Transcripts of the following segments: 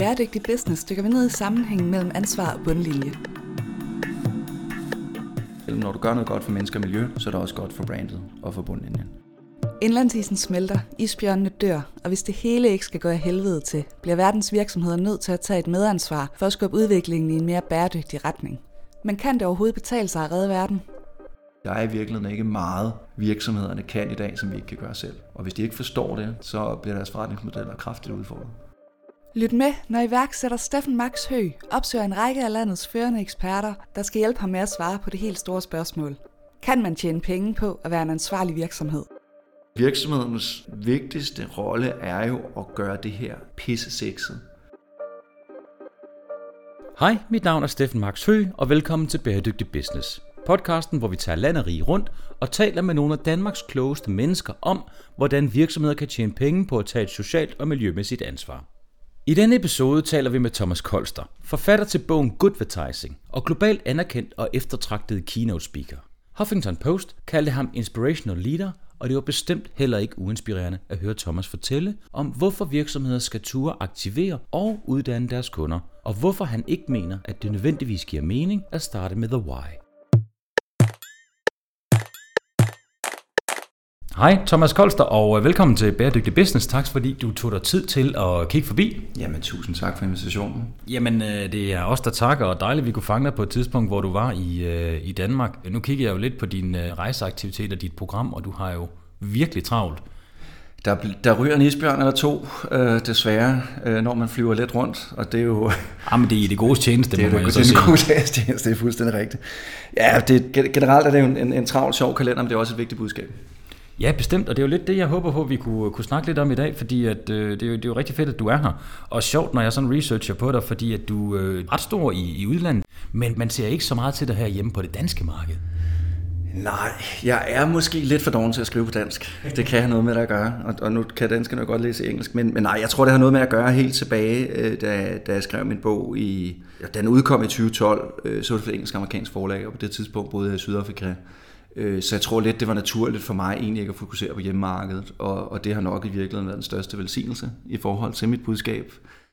bæredygtig business dykker vi ned i sammenhængen mellem ansvar og bundlinje. Når du gør noget godt for mennesker og miljø, så er det også godt for brandet og for bundlinjen. Indlandsisen smelter, isbjørnene dør, og hvis det hele ikke skal gå af helvede til, bliver verdens virksomheder nødt til at tage et medansvar for at skubbe udviklingen i en mere bæredygtig retning. Men kan det overhovedet betale sig at redde verden? Der er i virkeligheden ikke meget, virksomhederne kan i dag, som vi ikke kan gøre selv. Og hvis de ikke forstår det, så bliver deres forretningsmodeller kraftigt udfordret. Lyt med, når iværksætter Steffen Max Hø opsøger en række af landets førende eksperter, der skal hjælpe ham med at svare på det helt store spørgsmål. Kan man tjene penge på at være en ansvarlig virksomhed? Virksomhedernes vigtigste rolle er jo at gøre det her pisse sexet. Hej, mit navn er Steffen Max Hø, og velkommen til Bæredygtig Business. Podcasten, hvor vi tager land og rige rundt og taler med nogle af Danmarks klogeste mennesker om, hvordan virksomheder kan tjene penge på at tage et socialt og miljømæssigt ansvar. I denne episode taler vi med Thomas Kolster, forfatter til bogen Goodvertising og globalt anerkendt og eftertragtet keynote speaker. Huffington Post kaldte ham inspirational leader, og det var bestemt heller ikke uinspirerende at høre Thomas fortælle om, hvorfor virksomheder skal ture aktivere og uddanne deres kunder, og hvorfor han ikke mener, at det nødvendigvis giver mening at starte med The Why. Hej Thomas Kolster, og velkommen til Bæredygtig Business. Tak fordi du tog dig tid til at kigge forbi. Jamen tusind tak for invitationen. Jamen øh, det er os, der takker, og dejligt, at vi kunne fange dig på et tidspunkt, hvor du var i, øh, i Danmark. Nu kigger jeg jo lidt på din øh, rejseaktivitet og dit program, og du har jo virkelig travlt. Der, der ryger en isbjørn eller to, øh, desværre, øh, når man flyver lidt rundt, og det er jo... Jamen, det er i det gode tjeneste, det er må man det, jo det så er sige. en god tjeneste, det er fuldstændig rigtigt. Ja, det, generelt er det jo en, en, en travl, sjov kalender, men det er også et vigtigt budskab. Ja, bestemt, og det er jo lidt det, jeg håber på, at vi kunne, kunne snakke lidt om i dag, fordi at, øh, det, er jo, det er jo rigtig fedt, at du er her. Og sjovt, når jeg sådan researcher på dig, fordi at du øh, er ret stor i, i udlandet, men man ser ikke så meget til dig her hjemme på det danske marked. Nej, jeg er måske lidt for doven til at skrive på dansk. Det kan have noget med det at gøre, og, og nu kan danskerne jo godt læse engelsk, men, men nej, jeg tror, det har noget med at gøre helt tilbage, øh, da, da jeg skrev min bog i... Den udkom i 2012, øh, så var det for engelsk-amerikansk forlag, og på det tidspunkt boede jeg i Sydafrika. Øh, så jeg tror lidt, det var naturligt for mig egentlig ikke at fokusere på hjemmemarkedet, og, og det har nok i virkeligheden været den største velsignelse i forhold til mit budskab.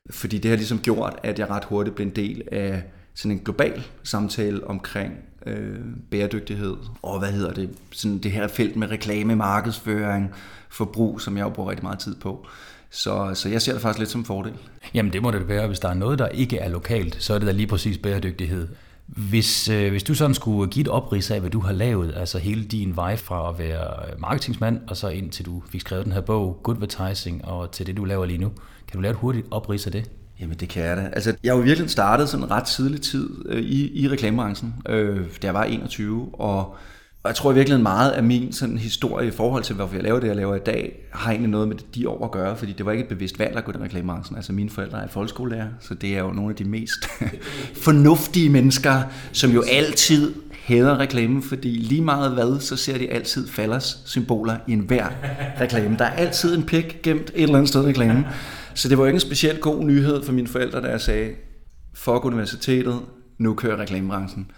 Fordi det har ligesom gjort, at jeg ret hurtigt blev en del af sådan en global samtale omkring øh, bæredygtighed, og hvad hedder det, sådan det her felt med reklame, markedsføring, forbrug, som jeg jo bruger rigtig meget tid på. Så, så jeg ser det faktisk lidt som en fordel. Jamen det må det være, hvis der er noget, der ikke er lokalt, så er det da lige præcis bæredygtighed. Hvis, øh, hvis du sådan skulle give et oprids af, hvad du har lavet, altså hele din vej fra at være marketingsmand, og så ind til du fik skrevet den her bog, Good Advertising, og til det, du laver lige nu. Kan du lave et hurtigt oprids af det? Jamen det kan jeg da. Altså, jeg har jo virkelig startet sådan en ret tidlig tid øh, i, i reklamebranchen, øh, da jeg var 21, og, og jeg tror i virkeligheden meget af min sådan, historie i forhold til, hvorfor jeg laver det, jeg laver i dag, har egentlig noget med de år at gøre, fordi det var ikke et bevidst valg at gå i den reklamebranchen. Altså mine forældre er folkeskolelærer, så det er jo nogle af de mest fornuftige mennesker, som jo altid hader reklame, fordi lige meget hvad, så ser de altid falders symboler i enhver reklame. Der er altid en pik gemt et eller andet sted i reklamen. Så det var ikke en specielt god nyhed for mine forældre, da jeg sagde, fuck universitetet, nu kører reklamebranchen.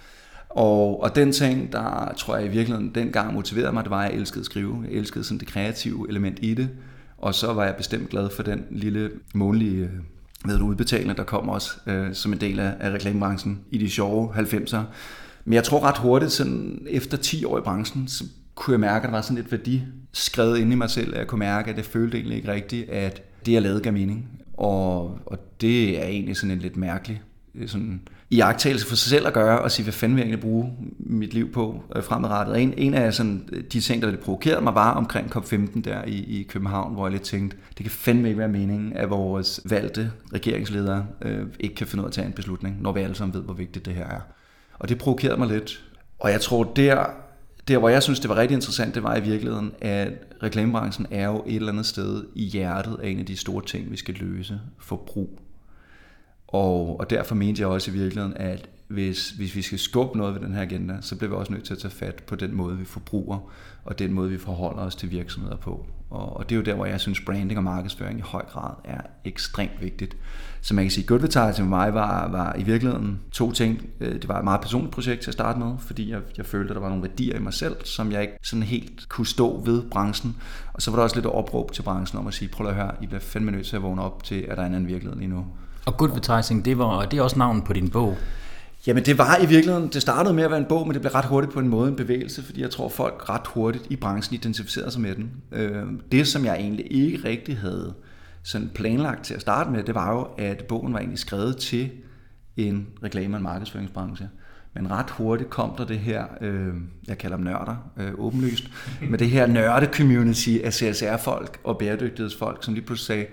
Og, og den ting, der tror jeg i virkeligheden dengang motiverede mig, det var, at jeg elskede at skrive. Jeg elskede sådan det kreative element i det. Og så var jeg bestemt glad for den lille månedlige øh, ved du, udbetaling, der kom også øh, som en del af, af reklamebranchen i de sjove 90'er. Men jeg tror ret hurtigt, sådan efter 10 år i branchen, så kunne jeg mærke, at der var sådan lidt værdi skrevet ind i mig selv, at jeg kunne mærke, at det følte egentlig ikke rigtigt, at det, jeg lavede, gav mening. Og, og det er egentlig sådan en lidt mærkelig Øh, sådan iagtagelse for sig selv at gøre, og sige, hvad fanden vil jeg egentlig bruge mit liv på øh, fremadrettet. En, en af sådan, øh, de ting, der lidt provokerede mig, var omkring COP15 der i, i København, hvor jeg lidt tænkte, det kan fandme ikke være meningen, at vores valgte regeringsledere øh, ikke kan finde ud af at tage en beslutning, når vi alle sammen ved, hvor vigtigt det her er. Og det provokerede mig lidt. Og jeg tror, der, der hvor jeg synes, det var rigtig interessant, det var i virkeligheden, at reklamebranchen er jo et eller andet sted i hjertet af en af de store ting, vi skal løse. Forbrug. Og, og derfor mente jeg også i virkeligheden, at hvis, hvis vi skal skubbe noget ved den her agenda, så bliver vi også nødt til at tage fat på den måde, vi forbruger, og den måde, vi forholder os til virksomheder på. Og, og det er jo der, hvor jeg synes, branding og markedsføring i høj grad er ekstremt vigtigt. Så man kan sige, at til med mig var, var i virkeligheden to ting. Øh, det var et meget personligt projekt til at starte med, fordi jeg, jeg følte, at der var nogle værdier i mig selv, som jeg ikke sådan helt kunne stå ved branchen. Og så var der også lidt opråb til branchen om at sige, prøv at høre, I bliver fandme nødt til at vågne op til, at der er en anden virkelighed lige nu. Og Goodvertising, det, var, det er også navnet på din bog. Jamen det var i virkeligheden, det startede med at være en bog, men det blev ret hurtigt på en måde en bevægelse, fordi jeg tror folk ret hurtigt i branchen identificerede sig med den. Øh, det som jeg egentlig ikke rigtig havde sådan planlagt til at starte med, det var jo, at bogen var egentlig skrevet til en reklame- og markedsføringsbranche. Men ret hurtigt kom der det her, øh, jeg kalder dem nørder, øh, åbenlyst, med det her nørde-community af CSR-folk og bæredygtighedsfolk, som lige pludselig sagde,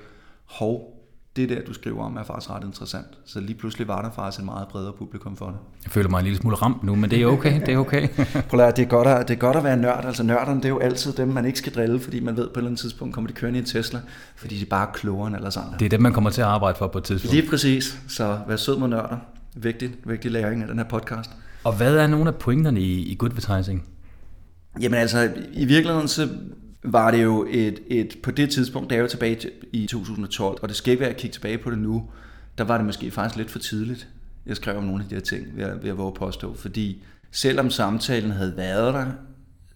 hov, det der, du skriver om, er faktisk ret interessant. Så lige pludselig var der faktisk en meget bredere publikum for det. Jeg føler mig en lille smule ramt nu, men det er okay, det er okay. Prøv at, det, er godt at, det er godt at være nørd. Altså nørderne, det er jo altid dem, man ikke skal drille, fordi man ved på et eller andet tidspunkt kommer de kørende i en Tesla, fordi de er bare klogere end alle andre. Det er dem, man kommer til at arbejde for på et tidspunkt. Lige præcis. Så vær sød med nørder. Vigtig, vigtig læring af den her podcast. Og hvad er nogle af pointerne i, i Good Advertising? Jamen altså, i virkeligheden så var det jo et, et på det tidspunkt, der er jo tilbage til, i 2012, og det skal ikke være at kigge tilbage på det nu, der var det måske faktisk lidt for tidligt, jeg skrev om nogle af de her ting, ved at, ved at våge påstå, fordi selvom samtalen havde været der,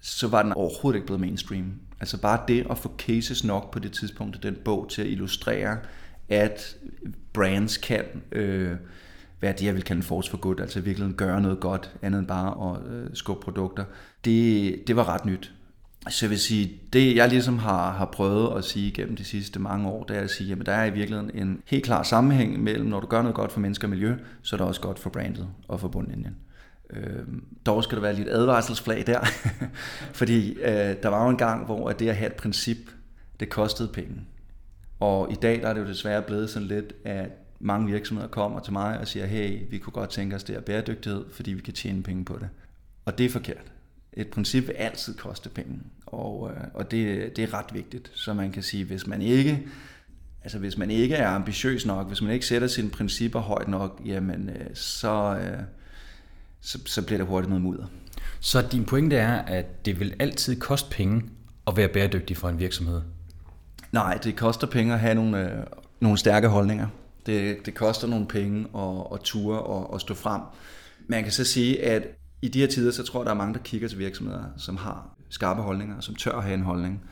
så var den overhovedet ikke blevet mainstream. Altså bare det at få cases nok på det tidspunkt af den bog til at illustrere, at brands kan øh, være det, jeg vil kalde force for good, altså virkelig gøre noget godt, andet end bare at øh, skubbe produkter. Det, det var ret nyt. Så jeg vil sige, det jeg ligesom har, har prøvet at sige gennem de sidste mange år, det er at sige, at der er i virkeligheden en helt klar sammenhæng mellem, når du gør noget godt for mennesker og miljø, så er det også godt for brandet og for bundlinjen. Øh, dog skal der være lidt advarselsflag der, fordi øh, der var jo en gang, hvor det at have et princip, det kostede penge. Og i dag der er det jo desværre blevet sådan lidt, at mange virksomheder kommer til mig og siger, hey, vi kunne godt tænke os det her bæredygtighed, fordi vi kan tjene penge på det. Og det er forkert et princip vil altid koste penge, og, øh, og det, det er ret vigtigt. Så man kan sige, hvis man ikke altså hvis man ikke er ambitiøs nok, hvis man ikke sætter sine principper højt nok, jamen øh, så, øh, så, så bliver det hurtigt noget mudder. Så din pointe er, at det vil altid koste penge at være bæredygtig for en virksomhed? Nej, det koster penge at have nogle, øh, nogle stærke holdninger. Det, det koster nogle penge at, at ture og at stå frem. Man kan så sige, at i de her tider, så tror jeg, der er mange, der kigger til virksomheder, som har skarpe holdninger, som tør at have en holdning.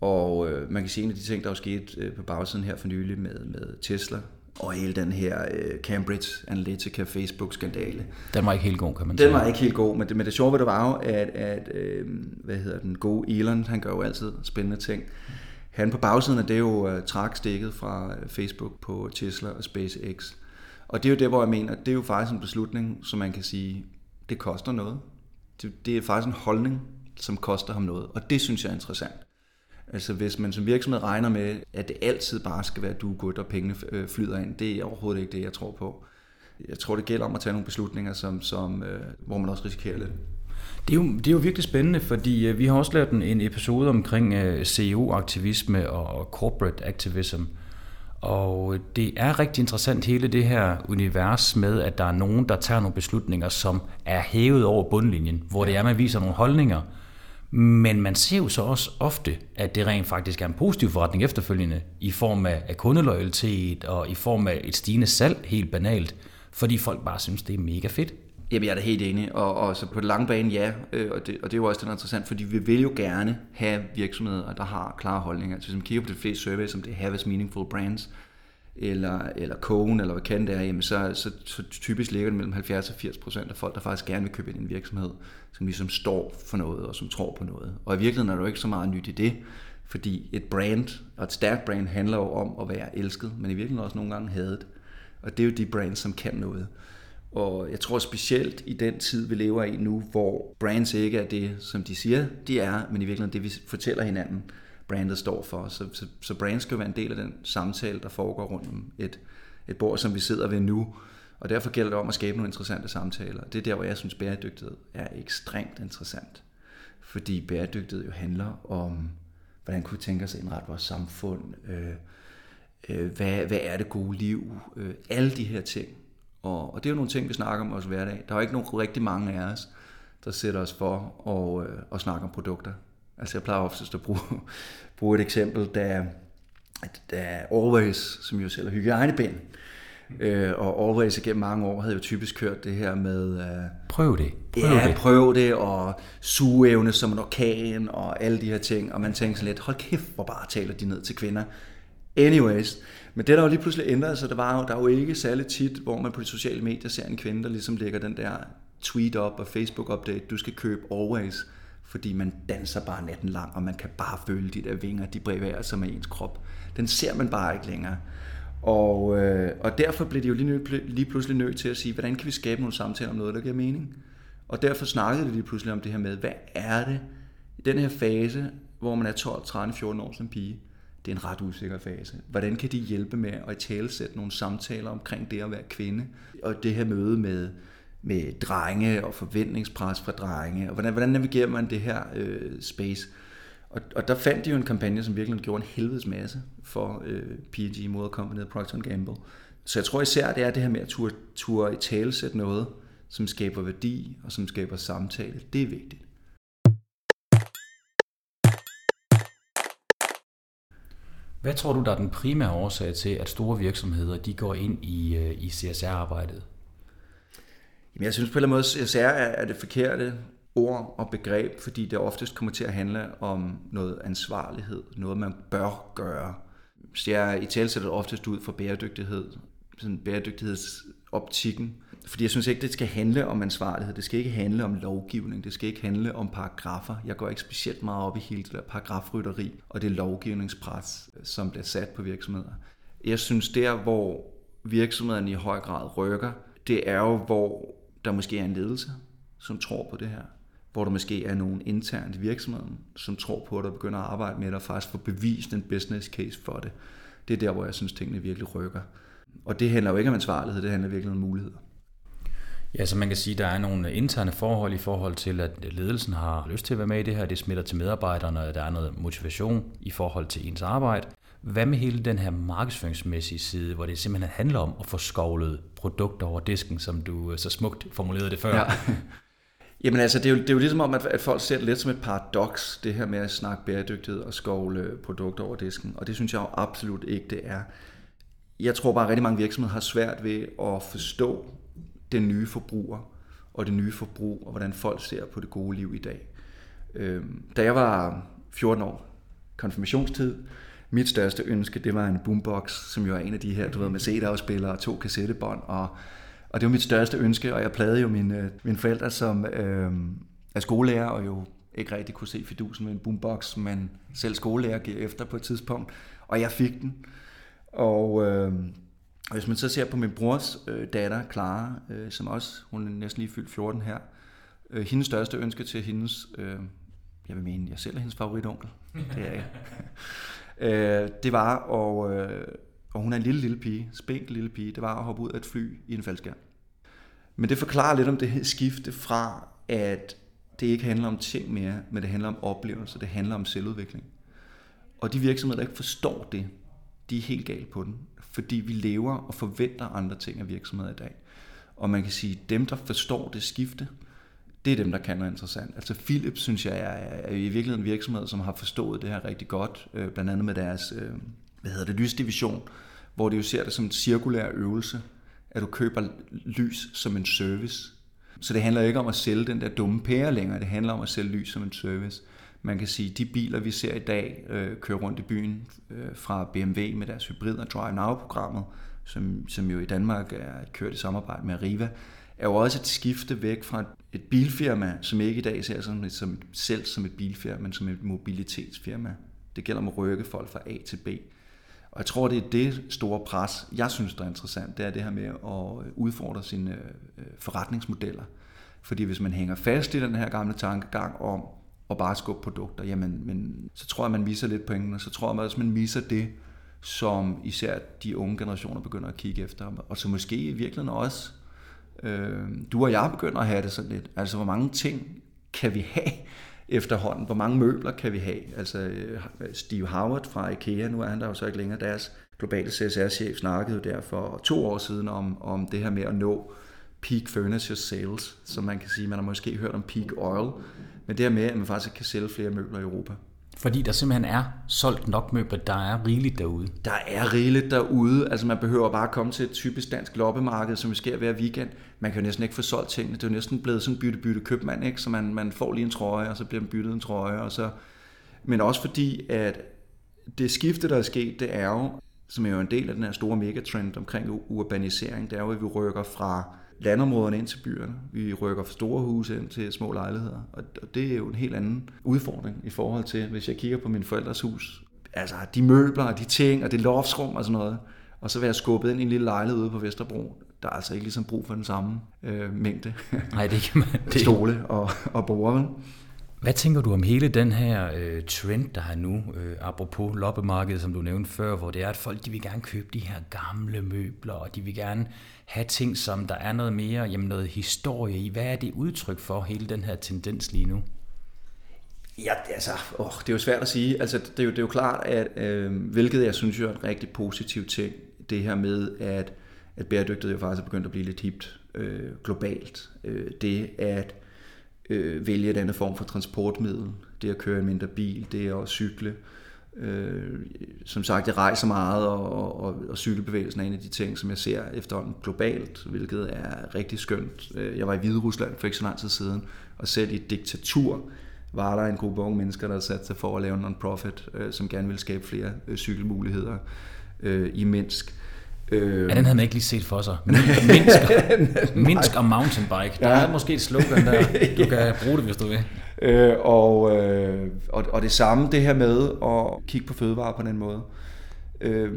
Og øh, man kan sige, en af de ting, der er sket øh, på bagsiden her for nylig med, med Tesla, og hele den her øh, Cambridge Analytica Facebook-skandale. Den var ikke helt god, kan man sige. Den var ikke helt god, men det, men det sjove ved det var jo, at, at øh, hvad hedder den gode Elon, han gør jo altid spændende ting. Han på bagsiden af det jo uh, trak stikket fra Facebook på Tesla og SpaceX. Og det er jo det, hvor jeg mener, det er jo faktisk en beslutning, som man kan sige, det koster noget. Det, det er faktisk en holdning, som koster ham noget, og det synes jeg er interessant. Altså hvis man som virksomhed regner med, at det altid bare skal være du godt og pengene øh, flyder ind, det er overhovedet ikke det, jeg tror på. Jeg tror, det gælder om at tage nogle beslutninger, som, som, øh, hvor man også risikerer lidt. Det er, jo, det er jo virkelig spændende, fordi øh, vi har også lavet en, en episode omkring øh, CEO-aktivisme og corporate activism. Og det er rigtig interessant hele det her univers med, at der er nogen, der tager nogle beslutninger, som er hævet over bundlinjen, hvor det er, man viser nogle holdninger. Men man ser jo så også ofte, at det rent faktisk er en positiv forretning efterfølgende, i form af kundeloyalitet og i form af et stigende salg, helt banalt, fordi folk bare synes, det er mega fedt. Jamen, jeg er da helt enig, og, og så på det lange bane, ja, øh, og det, og det er jo også interessant, fordi vi vil jo gerne have virksomheder, der har klare holdninger. Altså, hvis man kigger på de fleste surveys, som det er Have as Meaningful Brands, eller, eller kogen, eller hvad kan det er, jamen så, så, så typisk ligger det mellem 70 og 80 procent af folk, der faktisk gerne vil købe ind i en virksomhed, som ligesom står for noget, og som tror på noget. Og i virkeligheden er der jo ikke så meget nyt i det, fordi et brand, og et stærkt brand, handler jo om at være elsket, men i virkeligheden også nogle gange hadet. Og det er jo de brands, som kan noget. Og jeg tror specielt i den tid, vi lever i nu, hvor brands ikke er det, som de siger, de er, men i virkeligheden det, vi fortæller hinanden, brandet står for. Så, så, så brands skal være en del af den samtale, der foregår rundt om et, et bord, som vi sidder ved nu. Og derfor gælder det om at skabe nogle interessante samtaler. Det er der, hvor jeg synes, bæredygtighed er ekstremt interessant. Fordi bæredygtighed jo handler om, hvordan kunne vi tænke os at indrette vores samfund, øh, øh, hvad, hvad er det gode liv, øh, alle de her ting. Og, og det er jo nogle ting, vi snakker om vores hverdag. Der er jo ikke nogen rigtig mange af os, der sætter os for at, øh, at snakke om produkter. Altså jeg plejer oftest at bruge, bruge et eksempel, da, da Always, som jo sælger hygiejnebind, øh, og Always igennem mange år havde jo typisk kørt det her med... Øh, prøv det. Prøv ja, det. prøv det, og sugeevne som en orkan, og alle de her ting. Og man tænker sådan lidt, hold kæft, hvor bare taler de ned til kvinder. Anyways, men det der jo lige pludselig ændrede sig, det var jo, der er jo ikke særlig tit, hvor man på de sociale medier ser en kvinde, der ligesom lægger den der tweet op og Facebook update, du skal købe always, fordi man danser bare natten lang, og man kan bare føle de der vinger, de bevæger sig med ens krop. Den ser man bare ikke længere. Og, øh, og derfor blev de jo lige, lige pludselig nødt til at sige, hvordan kan vi skabe nogle samtaler om noget, der giver mening? Og derfor snakkede de lige pludselig om det her med, hvad er det i den her fase, hvor man er 12, 13, 14 år som pige? Det er en ret usikker fase. Hvordan kan de hjælpe med at talesætte nogle samtaler omkring det at være kvinde? Og det her møde med, med drenge og forventningspres fra drenge, og hvordan, hvordan navigerer man det her øh, space? Og, og der fandt de jo en kampagne, som virkelig gjorde en helvedes masse for øh, P&G Motor Company og Procter Gamble. Så jeg tror især, det er det her med at turde, turde i talesætte noget, som skaber værdi og som skaber samtale. Det er vigtigt. Hvad tror du, der er den primære årsag til, at store virksomheder de går ind i, øh, i CSR-arbejdet? Jamen, jeg synes på en eller anden måde, CSR er det forkerte ord og begreb, fordi det oftest kommer til at handle om noget ansvarlighed, noget man bør gøre. Så jeg i tale sætter oftest ud for bæredygtighed, sådan bæredygtighedsoptikken, fordi jeg synes ikke, det skal handle om ansvarlighed, det skal ikke handle om lovgivning, det skal ikke handle om paragrafer. Jeg går ikke specielt meget op i hele det der paragrafrytteri og det lovgivningspres, som bliver sat på virksomheder. Jeg synes, der hvor virksomhederne i høj grad rykker, det er jo, hvor der måske er en ledelse, som tror på det her. Hvor der måske er nogen internt i virksomheden, som tror på det og begynder at arbejde med det og faktisk få bevist en business case for det. Det er der, hvor jeg synes, tingene virkelig rykker. Og det handler jo ikke om ansvarlighed, det handler virkelig om muligheder. Ja, så man kan sige, at der er nogle interne forhold i forhold til, at ledelsen har lyst til at være med i det her. Det smitter til medarbejderne, og der er noget motivation i forhold til ens arbejde. Hvad med hele den her markedsføringsmæssige side, hvor det simpelthen handler om at få skovlet produkter over disken, som du øh, så smukt formulerede det før? Ja. Jamen altså, det er, jo, det er jo ligesom om, at, at folk ser det lidt som et paradoks, det her med at snakke bæredygtighed og skovle produkter over disken. Og det synes jeg jo absolut ikke, det er. Jeg tror bare, at rigtig mange virksomheder har svært ved at forstå den nye forbruger og det nye forbrug, og hvordan folk ser på det gode liv i dag. Øhm, da jeg var 14 år, konfirmationstid, mit største ønske, det var en boombox, som jo er en af de her, du ved, med CD-afspillere og to kassettebånd, og, og det var mit største ønske, og jeg plagede jo mine, mine forældre som øh, er skolelærer, og jo ikke rigtig kunne se fidusen med en boombox, men selv skolelærer giver efter på et tidspunkt, og jeg fik den. Og øh, hvis man så ser på min brors øh, datter, Clara, øh, som også, hun er næsten lige fyldt 14 her, øh, hendes største ønske til hendes, øh, jeg vil mene, jeg selv er hendes favoritonkel, det er jeg. øh, det var, og, øh, og hun er en lille, lille pige, spænk lille pige, det var at hoppe ud af et fly i en faldskærm. Men det forklarer lidt om det her skifte fra, at det ikke handler om ting mere, men det handler om oplevelser, det handler om selvudvikling. Og de virksomheder, der ikke forstår det, de er helt galt på den. Fordi vi lever og forventer andre ting af virksomheder i dag. Og man kan sige, at dem, der forstår det skifte, det er dem, der kan noget interessant. Altså Philips, synes jeg, er, i virkeligheden en virksomhed, som har forstået det her rigtig godt. Øh, blandt andet med deres, øh, hvad hedder det, lysdivision, hvor de jo ser det som en cirkulær øvelse, at du køber lys som en service. Så det handler ikke om at sælge den der dumme pære længere, det handler om at sælge lys som en service. Man kan sige, at de biler, vi ser i dag, øh, kører rundt i byen øh, fra BMW med deres hybrid- og Drive Now-programmet, som, som jo i Danmark er kørt i samarbejde med Arriva, er jo også et skifte væk fra et bilfirma, som ikke i dag ser sig som, selv som et bilfirma, men som et mobilitetsfirma. Det gælder om at rykke folk fra A til B. Og jeg tror, det er det store pres, jeg synes, der er interessant, det er det her med at øh, udfordre sine øh, forretningsmodeller. Fordi hvis man hænger fast i den her gamle tankegang om og bare skubbe produkter, jamen, men, så tror jeg, man viser lidt pointene, så tror jeg også, man viser det, som især de unge generationer begynder at kigge efter, og så måske i virkeligheden også øh, du og jeg begynder at have det sådan lidt. Altså, hvor mange ting kan vi have efterhånden? Hvor mange møbler kan vi have? Altså, øh, Steve Howard fra IKEA, nu er han der jo så ikke længere, deres globale CSR-chef snakkede jo der for to år siden om, om det her med at nå peak furniture sales, som man kan sige, man har måske hørt om peak oil, men det her med, at man faktisk kan sælge flere møbler i Europa. Fordi der simpelthen er solgt nok møbler, der er rigeligt derude. Der er rigeligt derude. Altså man behøver bare komme til et typisk dansk loppemarked, som vi sker hver weekend. Man kan jo næsten ikke få solgt tingene. Det er jo næsten blevet sådan bytte-bytte købmand, ikke? Så man, man får lige en trøje, og så bliver man byttet en trøje. Og så... Men også fordi, at det skifte, der er sket, det er jo, som er jo en del af den her store megatrend omkring urbanisering, det er jo, at vi rykker fra landområderne ind til byerne. Vi rykker fra store huse ind til små lejligheder. Og det er jo en helt anden udfordring i forhold til, hvis jeg kigger på min forældres hus. Altså de møbler og de ting og det loftsrum og sådan noget. Og så være skubbet ind i en lille lejlighed ude på Vesterbro. Der er altså ikke ligesom brug for den samme øh, mængde Nej, det kan man. Det... stole og, og borde. Hvad tænker du om hele den her øh, trend, der er nu, øh, apropos loppemarkedet, som du nævnte før, hvor det er, at folk de vil gerne købe de her gamle møbler, og de vil gerne have ting, som der er noget mere, jamen noget historie i. Hvad er det udtryk for, hele den her tendens lige nu? Ja, altså, åh, det er jo svært at sige. Altså, det, er jo, det er jo klart, at øh, hvilket jeg synes jo er en rigtig positiv ting, det her med, at, at bæredygtighed jo faktisk er begyndt at blive lidt hipt øh, globalt. Øh, det at øh, vælge et andet form for transportmiddel, det at køre en mindre bil, det at cykle. Øh, Øh, som sagt, jeg rejser meget, og, og, og cykelbevægelsen er en af de ting, som jeg ser efterhånden globalt, hvilket er rigtig skønt. Øh, jeg var i Hvide Rusland for ikke så lang tid siden, og selv i et diktatur var der en gruppe unge mennesker, der satte sig for at lave en non-profit, øh, som gerne ville skabe flere øh, cykelmuligheder øh, i Minsk. Øh, ja, den havde man ikke lige set for sig. Minsk, Minsk og mountainbike. Der ja. er måske et slogan der. Du kan bruge det, hvis du vil. Øh, og, øh, og, og det samme, det her med at kigge på fødevarer på den måde. Øh,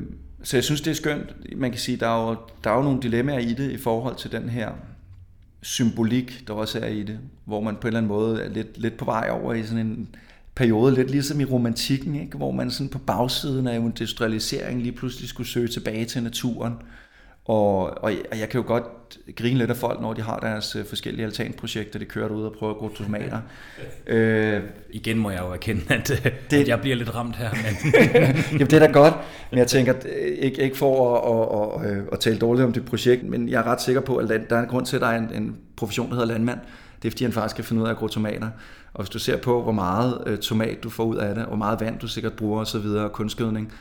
så jeg synes, det er skønt. Man kan sige, der er, jo, der er jo nogle dilemmaer i det i forhold til den her symbolik, der også er i det, hvor man på en eller anden måde er lidt, lidt på vej over i sådan en periode, lidt ligesom i romantikken, ikke? hvor man sådan på bagsiden af industrialiseringen lige pludselig skulle søge tilbage til naturen. Og, og jeg kan jo godt grine lidt af folk, når de har deres øh, forskellige altanprojekter, de kører ud og prøver at gro tomater. øh, Igen må jeg jo erkende, at, øh, det, at jeg bliver lidt ramt her. Men... Jamen det er da godt, men jeg tænker, øh, ikke, ikke for at, at, at, at tale dårligt om det projekt, men jeg er ret sikker på, at der er en grund til, at der er en, en profession, der hedder landmand. Det er fordi, han faktisk kan finde ud af at gro tomater. Og hvis du ser på, hvor meget øh, tomat du får ud af det, hvor meget vand du sikkert bruger osv., og kunstgødning,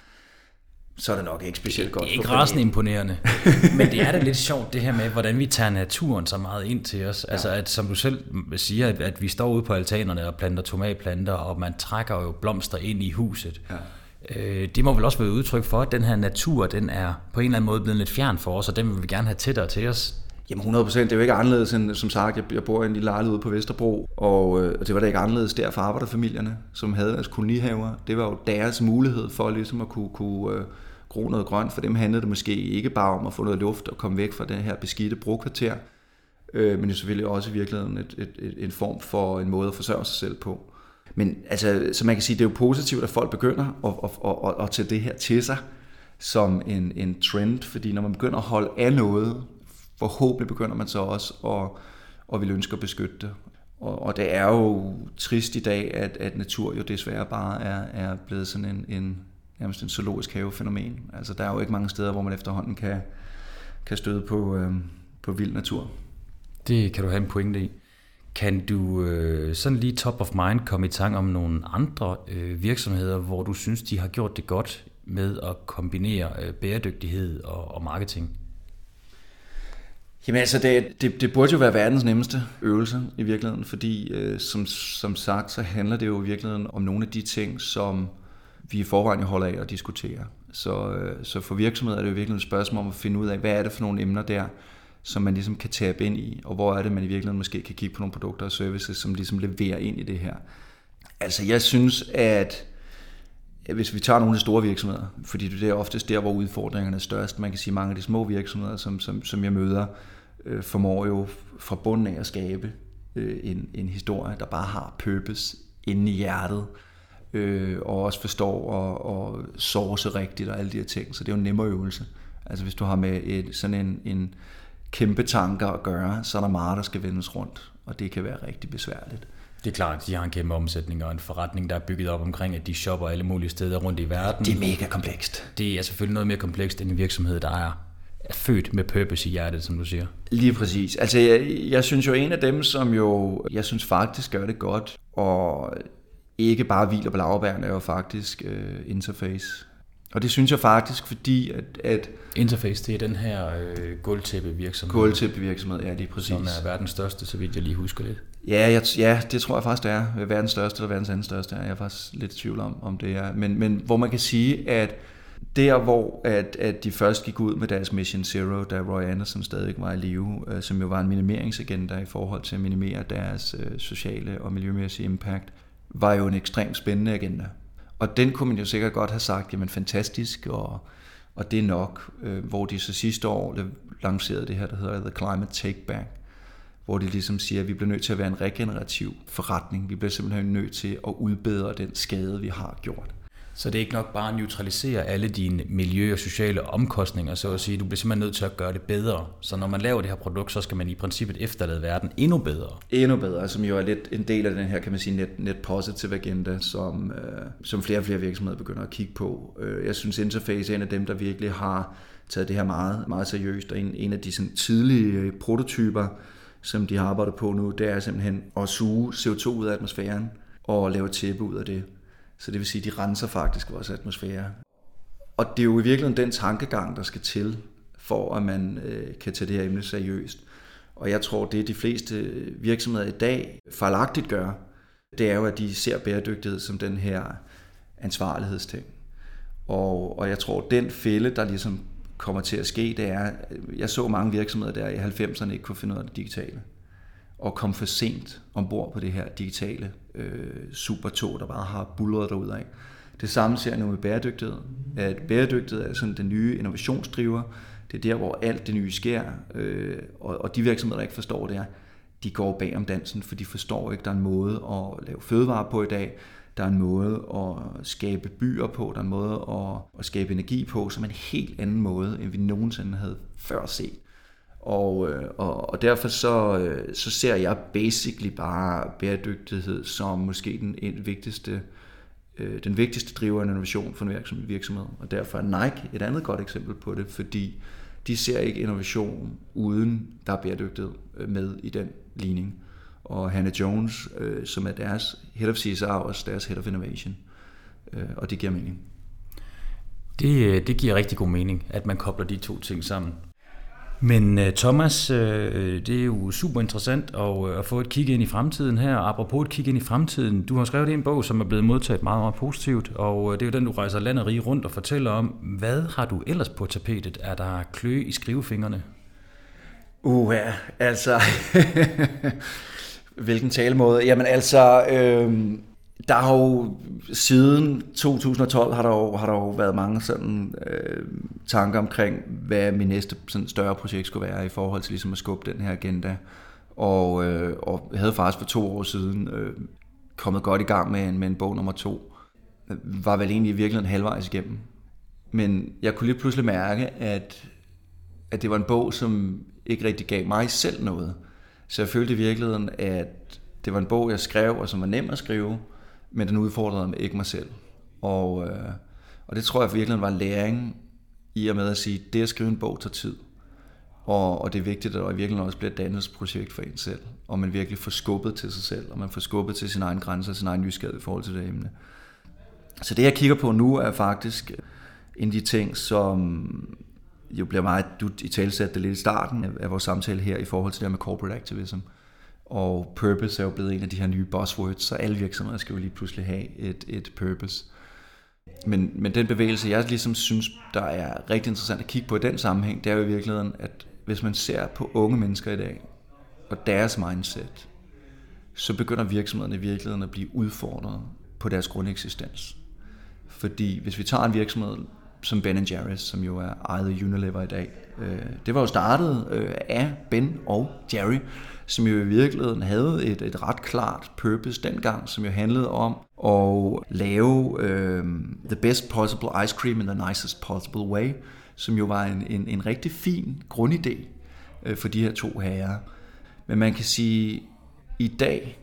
så er det nok ikke specielt godt. Det er ikke rasende imponerende, men det er da lidt sjovt det her med, hvordan vi tager naturen så meget ind til os. Ja. Altså at, som du selv siger, at, at vi står ude på altanerne og planter tomatplanter, og man trækker jo blomster ind i huset. Ja. Øh, det må vel også være udtryk for, at den her natur, den er på en eller anden måde blevet lidt fjern for os, og den vil vi gerne have tættere til os. Jamen 100 procent. Det er jo ikke anderledes end, som sagt, jeg, jeg bor i en lille lejlighed ude på Vesterbro, og, øh, og det var da ikke anderledes der for arbejderfamilierne, som havde deres kolonihaver. Det var jo deres mulighed for ligesom at kunne, kunne øh, gro noget grønt. For dem handlede det måske ikke bare om at få noget luft og komme væk fra den her beskidte brokvarter, øh, men det selvfølgelig også i virkeligheden et, et, et, en form for en måde at forsørge sig selv på. Men altså, så man kan sige, det er jo positivt, at folk begynder at, at, at, at, at tage det her til sig som en, en trend, fordi når man begynder at holde af noget, forhåbentlig begynder man så også at, at vil ønske at beskytte det. Og, og det er jo trist i dag, at, at natur jo desværre bare er, er blevet sådan en, en nærmest en zoologisk havefænomen. Altså der er jo ikke mange steder, hvor man efterhånden kan, kan støde på, øh, på vild natur. Det kan du have en pointe i. Kan du øh, sådan lige top of mind komme i tanke om nogle andre øh, virksomheder, hvor du synes, de har gjort det godt med at kombinere øh, bæredygtighed og, og marketing? Jamen altså, det, det, det burde jo være verdens nemmeste øvelse i virkeligheden, fordi øh, som, som sagt, så handler det jo i virkeligheden om nogle af de ting, som vi i forvejen holder af at diskutere. Så, øh, så for virksomheder er det jo virkelig et spørgsmål om at finde ud af, hvad er det for nogle emner der, som man ligesom kan tabe ind i, og hvor er det, man i virkeligheden måske kan kigge på nogle produkter og services, som ligesom leverer ind i det her. Altså jeg synes, at hvis vi tager nogle af de store virksomheder, fordi det er oftest der, hvor udfordringerne er størst. Man kan sige, mange af de små virksomheder, som, som, som jeg møder, øh, formår jo fra bunden af at skabe øh, en, en historie, der bare har purpose inde i hjertet, øh, og også forstår og, og source rigtigt og alle de her ting. Så det er jo en nemmere øvelse. Altså hvis du har med et, sådan en, en kæmpe tanker at gøre, så er der meget, der skal vendes rundt, og det kan være rigtig besværligt. Det er klart, de har en kæmpe omsætning og en forretning, der er bygget op omkring, at de shopper alle mulige steder rundt i verden. Det er mega komplekst. Det er selvfølgelig noget mere komplekst end en virksomhed, der er er født med purpose i hjertet, som du siger. Lige præcis. Altså, jeg, jeg synes jo, en af dem, som jo, jeg synes faktisk gør det godt, og ikke bare hviler på lavbærne, er jo faktisk uh, Interface. Og det synes jeg faktisk, fordi at... at Interface, det er den her øh, gulvtæppe virksomhed. Gulvtæppe virksomhed, ja, det er præcis. Som er verdens største, så vidt jeg lige husker det. Ja, jeg, ja, det tror jeg faktisk, det er. Verdens største eller verdens anden største. Jeg er faktisk lidt i tvivl om, om det er. Men, men hvor man kan sige, at der hvor at, at de først gik ud med deres Mission Zero, da Roy Anderson stadig var i live, øh, som jo var en minimeringsagenda i forhold til at minimere deres øh, sociale og miljømæssige impact, var jo en ekstremt spændende agenda. Og den kunne man jo sikkert godt have sagt, jamen fantastisk, og, og det er nok, øh, hvor de så sidste år lancerede det her, der hedder The Climate Take Back, hvor de ligesom siger, at vi bliver nødt til at være en regenerativ forretning. Vi bliver simpelthen nødt til at udbedre den skade, vi har gjort. Så det er ikke nok bare at neutralisere alle dine miljø- og sociale omkostninger, så at sige. Du bliver simpelthen nødt til at gøre det bedre. Så når man laver det her produkt, så skal man i princippet efterlade verden endnu bedre. Endnu bedre, som jo er lidt en del af den her, kan man sige, net, net positive agenda, som, øh, som flere og flere virksomheder begynder at kigge på. Øh, jeg synes, Interface er en af dem, der virkelig har taget det her meget, meget seriøst, og en, en af de sådan, tidlige øh, prototyper, som de har arbejdet på nu, det er simpelthen at suge CO2 ud af atmosfæren og lave tæppe ud af det. Så det vil sige, at de renser faktisk vores atmosfære. Og det er jo i virkeligheden den tankegang, der skal til, for at man øh, kan tage det her emne seriøst. Og jeg tror, det de fleste virksomheder i dag fejlagtigt gør, det er jo, at de ser bæredygtighed som den her ansvarlighedsting. Og, og jeg tror, den fælde, der ligesom kommer til at ske, det er, øh, jeg så mange virksomheder der i 90'erne ikke kunne finde ud af det digitale. Og kom for sent ombord på det her digitale øh, supertog, der bare har bulleret derudad. Det samme ser jeg nu med bæredygtighed. At bæredygtighed er sådan den nye innovationsdriver. Det er der, hvor alt det nye sker. Øh, og, og de virksomheder, der ikke forstår det, er, de går bag om dansen, for de forstår ikke, der er en måde at lave fødevare på i dag. Der er en måde at skabe byer på, der er en måde at, at skabe energi på, som er en helt anden måde, end vi nogensinde havde før set. Og, øh, og, og derfor så, øh, så ser jeg basically bare bæredygtighed som måske den, vigtigste øh, den vigtigste driver af innovation for en virksomhed. Og derfor er Nike et andet godt eksempel på det, fordi de ser ikke innovation uden der er bæredygtighed øh, med i den ligning. Og Hannah Jones, som er deres Head of CSR, også deres Head of Innovation. og det giver mening. Det, det giver rigtig god mening, at man kobler de to ting sammen. Men øh, Thomas, øh, øh, det er jo super interessant at, at få et kig ind i fremtiden her. Apropos et kig ind i fremtiden, du har skrevet en bog, som er blevet modtaget meget, meget positivt, og det er jo den, du rejser land og rige rundt og fortæller om. Hvad har du ellers på tapetet? Er der klø i skrivefingrene? Uh, ja, altså... Hvilken talemåde? Jamen altså, øh, der har jo siden 2012 har der jo, har der jo været mange sådan øh, tanker omkring, hvad min næste sådan større projekt skulle være i forhold til ligesom at skubbe den her agenda. Og, øh, og havde faktisk for to år siden øh, kommet godt i gang med en, med en bog nummer to. Var vel egentlig virkelig en halvvejs igennem. Men jeg kunne lige pludselig mærke, at, at det var en bog, som ikke rigtig gav mig selv noget. Så jeg følte i virkeligheden, at det var en bog, jeg skrev, og som var nem at skrive, men den udfordrede mig ikke mig selv. Og, øh, og det tror jeg virkelig var læring i og med at sige, det at skrive en bog tager tid. Og, og det er vigtigt, at der virkelig også bliver et dannelsesprojekt for en selv. Og man virkelig får skubbet til sig selv, og man får skubbet til sin egen grænse og sin egen nysgerrighed i forhold til det emne. Så det, jeg kigger på nu, er faktisk en af de ting, som jo bliver meget, du i talsat det lidt i starten af vores samtale her, i forhold til det med corporate activism. Og purpose er jo blevet en af de her nye buzzwords, så alle virksomheder skal jo lige pludselig have et, et purpose. Men, men den bevægelse, jeg ligesom synes, der er rigtig interessant at kigge på i den sammenhæng, det er jo i virkeligheden, at hvis man ser på unge mennesker i dag, og deres mindset, så begynder virksomhederne i virkeligheden at blive udfordret på deres grundeksistens. Fordi hvis vi tager en virksomhed som Ben Jerry's, som jo er ejet af Unilever i dag, Øh, det var jo startet øh, af Ben og Jerry, som jo i virkeligheden havde et, et ret klart purpose dengang, som jo handlede om at lave øh, the best possible ice cream in the nicest possible way, som jo var en, en, en rigtig fin grundidé øh, for de her to herrer. Men man kan sige, i dag,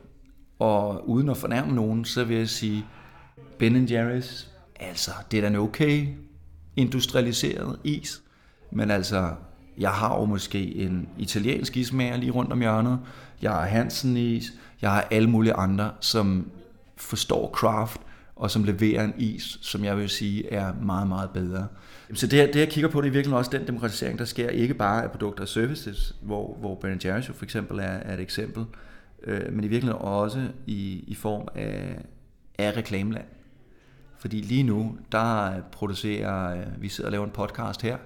og uden at fornærme nogen, så vil jeg sige, Ben Jerry's, altså, det er da en okay industrialiseret is, men altså, jeg har jo måske en italiensk ismager lige rundt om hjørnet. Jeg har Hansen is. Jeg har alle mulige andre, som forstår craft, og som leverer en is, som jeg vil sige er meget, meget bedre. Så det, det jeg kigger på, det er virkelig også den demokratisering, der sker ikke bare af produkter og services, hvor, hvor Ben Jerry's jo for eksempel er, er et eksempel, øh, men i virkeligheden også i, i form af, af reklameland. Fordi lige nu, der producerer, øh, vi sidder og laver en podcast her.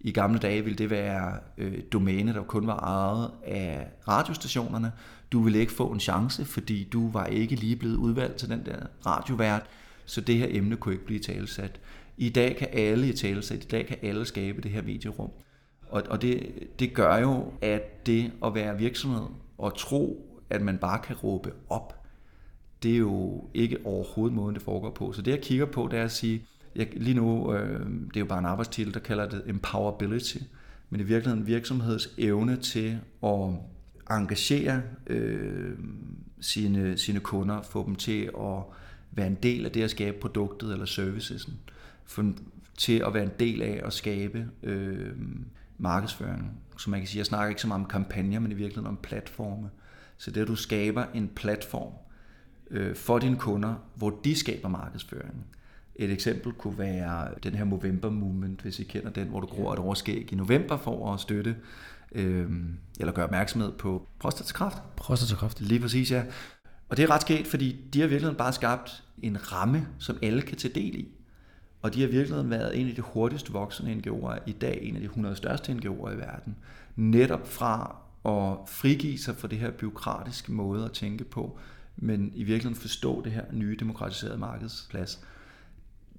I gamle dage ville det være øh, domæne, der kun var ejet af radiostationerne. Du ville ikke få en chance, fordi du var ikke lige blevet udvalgt til den der radiovært, så det her emne kunne ikke blive talesat. I dag kan alle i talesat, i dag kan alle skabe det her medierum. Og, og det, det gør jo, at det at være virksomhed og tro, at man bare kan råbe op, det er jo ikke overhovedet måden, det foregår på. Så det, jeg kigger på, det er at sige, jeg, lige nu, øh, det er jo bare en arbejdstitel, der kalder det empowerability, men i virkeligheden virksomheds evne til at engagere øh, sine, sine kunder, få dem til at være en del af det at skabe produktet eller servicesen, for, til at være en del af at skabe øh, markedsføringen. Så man kan sige, jeg snakker ikke så meget om kampagner, men i virkeligheden om platforme. Så det at du skaber en platform, øh, for dine kunder, hvor de skaber markedsføringen. Et eksempel kunne være den her Movember Movement, hvis I kender den, hvor du gror et overskæg i november for at støtte øh, eller gøre opmærksomhed på prostatakræft. Prostatakræft. Lige præcis, ja. Og det er ret sket, fordi de har virkelig bare skabt en ramme, som alle kan tage del i. Og de har virkelig været en af de hurtigst voksende NGO'er i dag, en af de 100 største NGO'er i verden. Netop fra at frigive sig fra det her byråkratiske måde at tænke på, men i virkeligheden forstå det her nye demokratiserede markedsplads.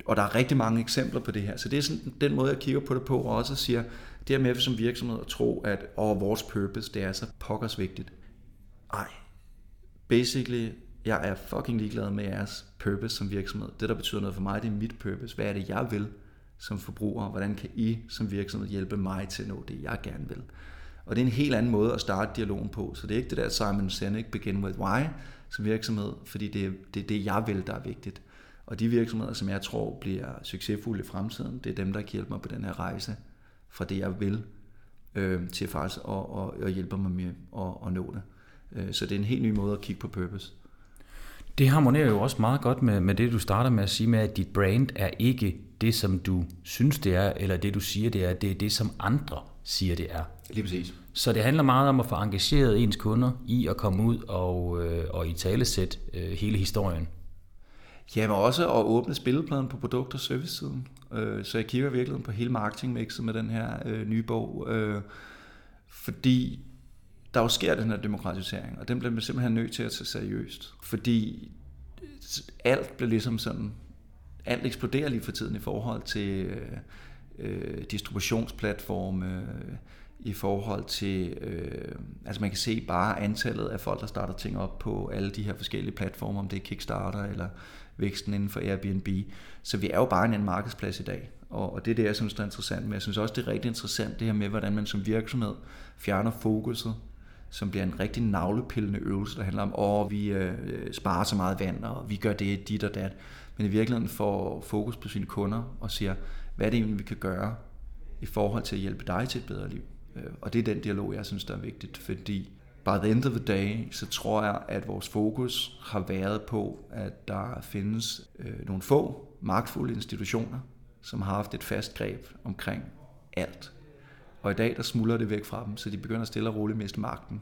Og der er rigtig mange eksempler på det her, så det er sådan den måde, jeg kigger på det på, og også siger, det her med som virksomhed at tro, at og vores purpose, det er så pokkers vigtigt. Ej, basically, jeg er fucking ligeglad med jeres purpose som virksomhed. Det, der betyder noget for mig, det er mit purpose. Hvad er det, jeg vil som forbruger? Hvordan kan I som virksomhed hjælpe mig til at nå det, jeg gerne vil? Og det er en helt anden måde at starte dialogen på. Så det er ikke det der Simon Sinek, begin with why, som virksomhed, fordi det er det, er det jeg vil, der er vigtigt. Og de virksomheder, som jeg tror bliver succesfulde i fremtiden, det er dem, der kan hjælpe mig på den her rejse fra det, jeg vil, øh, til faktisk at, at, at hjælpe mig med at, at nå det. Øh, så det er en helt ny måde at kigge på purpose. Det harmonerer jo også meget godt med, med det, du starter med at sige med, at dit brand er ikke det, som du synes, det er, eller det, du siger, det er. Det er det, som andre siger, det er. Lige præcis. Så det handler meget om at få engageret ens kunder i at komme ud og, øh, og i talesæt øh, hele historien. Ja, men også at åbne spillepladen på produkt- og servicesiden. Øh, så jeg kigger virkelig på hele marketingmixet med den her øh, nye bog. Øh, fordi der jo sker den her demokratisering, og den bliver man simpelthen nødt til at tage seriøst. Fordi alt bliver ligesom sådan, alt eksploderer lige for tiden i forhold til øh, øh distributionsplatforme, øh, i forhold til, øh, altså man kan se bare antallet af folk, der starter ting op på alle de her forskellige platforme, om det er Kickstarter eller væksten inden for Airbnb. Så vi er jo bare en markedsplads i dag, og, og det er det, jeg synes, der er interessant. Men jeg synes også, det er rigtig interessant det her med, hvordan man som virksomhed fjerner fokuset som bliver en rigtig navlepillende øvelse, der handler om, at vi øh, sparer så meget vand, og vi gør det, dit og dat. Men i virkeligheden får fokus på sine kunder og siger, hvad er det egentlig, vi kan gøre i forhold til at hjælpe dig til et bedre liv. Øh, og det er den dialog, jeg synes, der er vigtigt, fordi by the end of the day, så tror jeg, at vores fokus har været på, at der findes øh, nogle få magtfulde institutioner, som har haft et fast greb omkring alt. Og i dag, der smuldrer det væk fra dem, så de begynder stille og roligt at miste magten.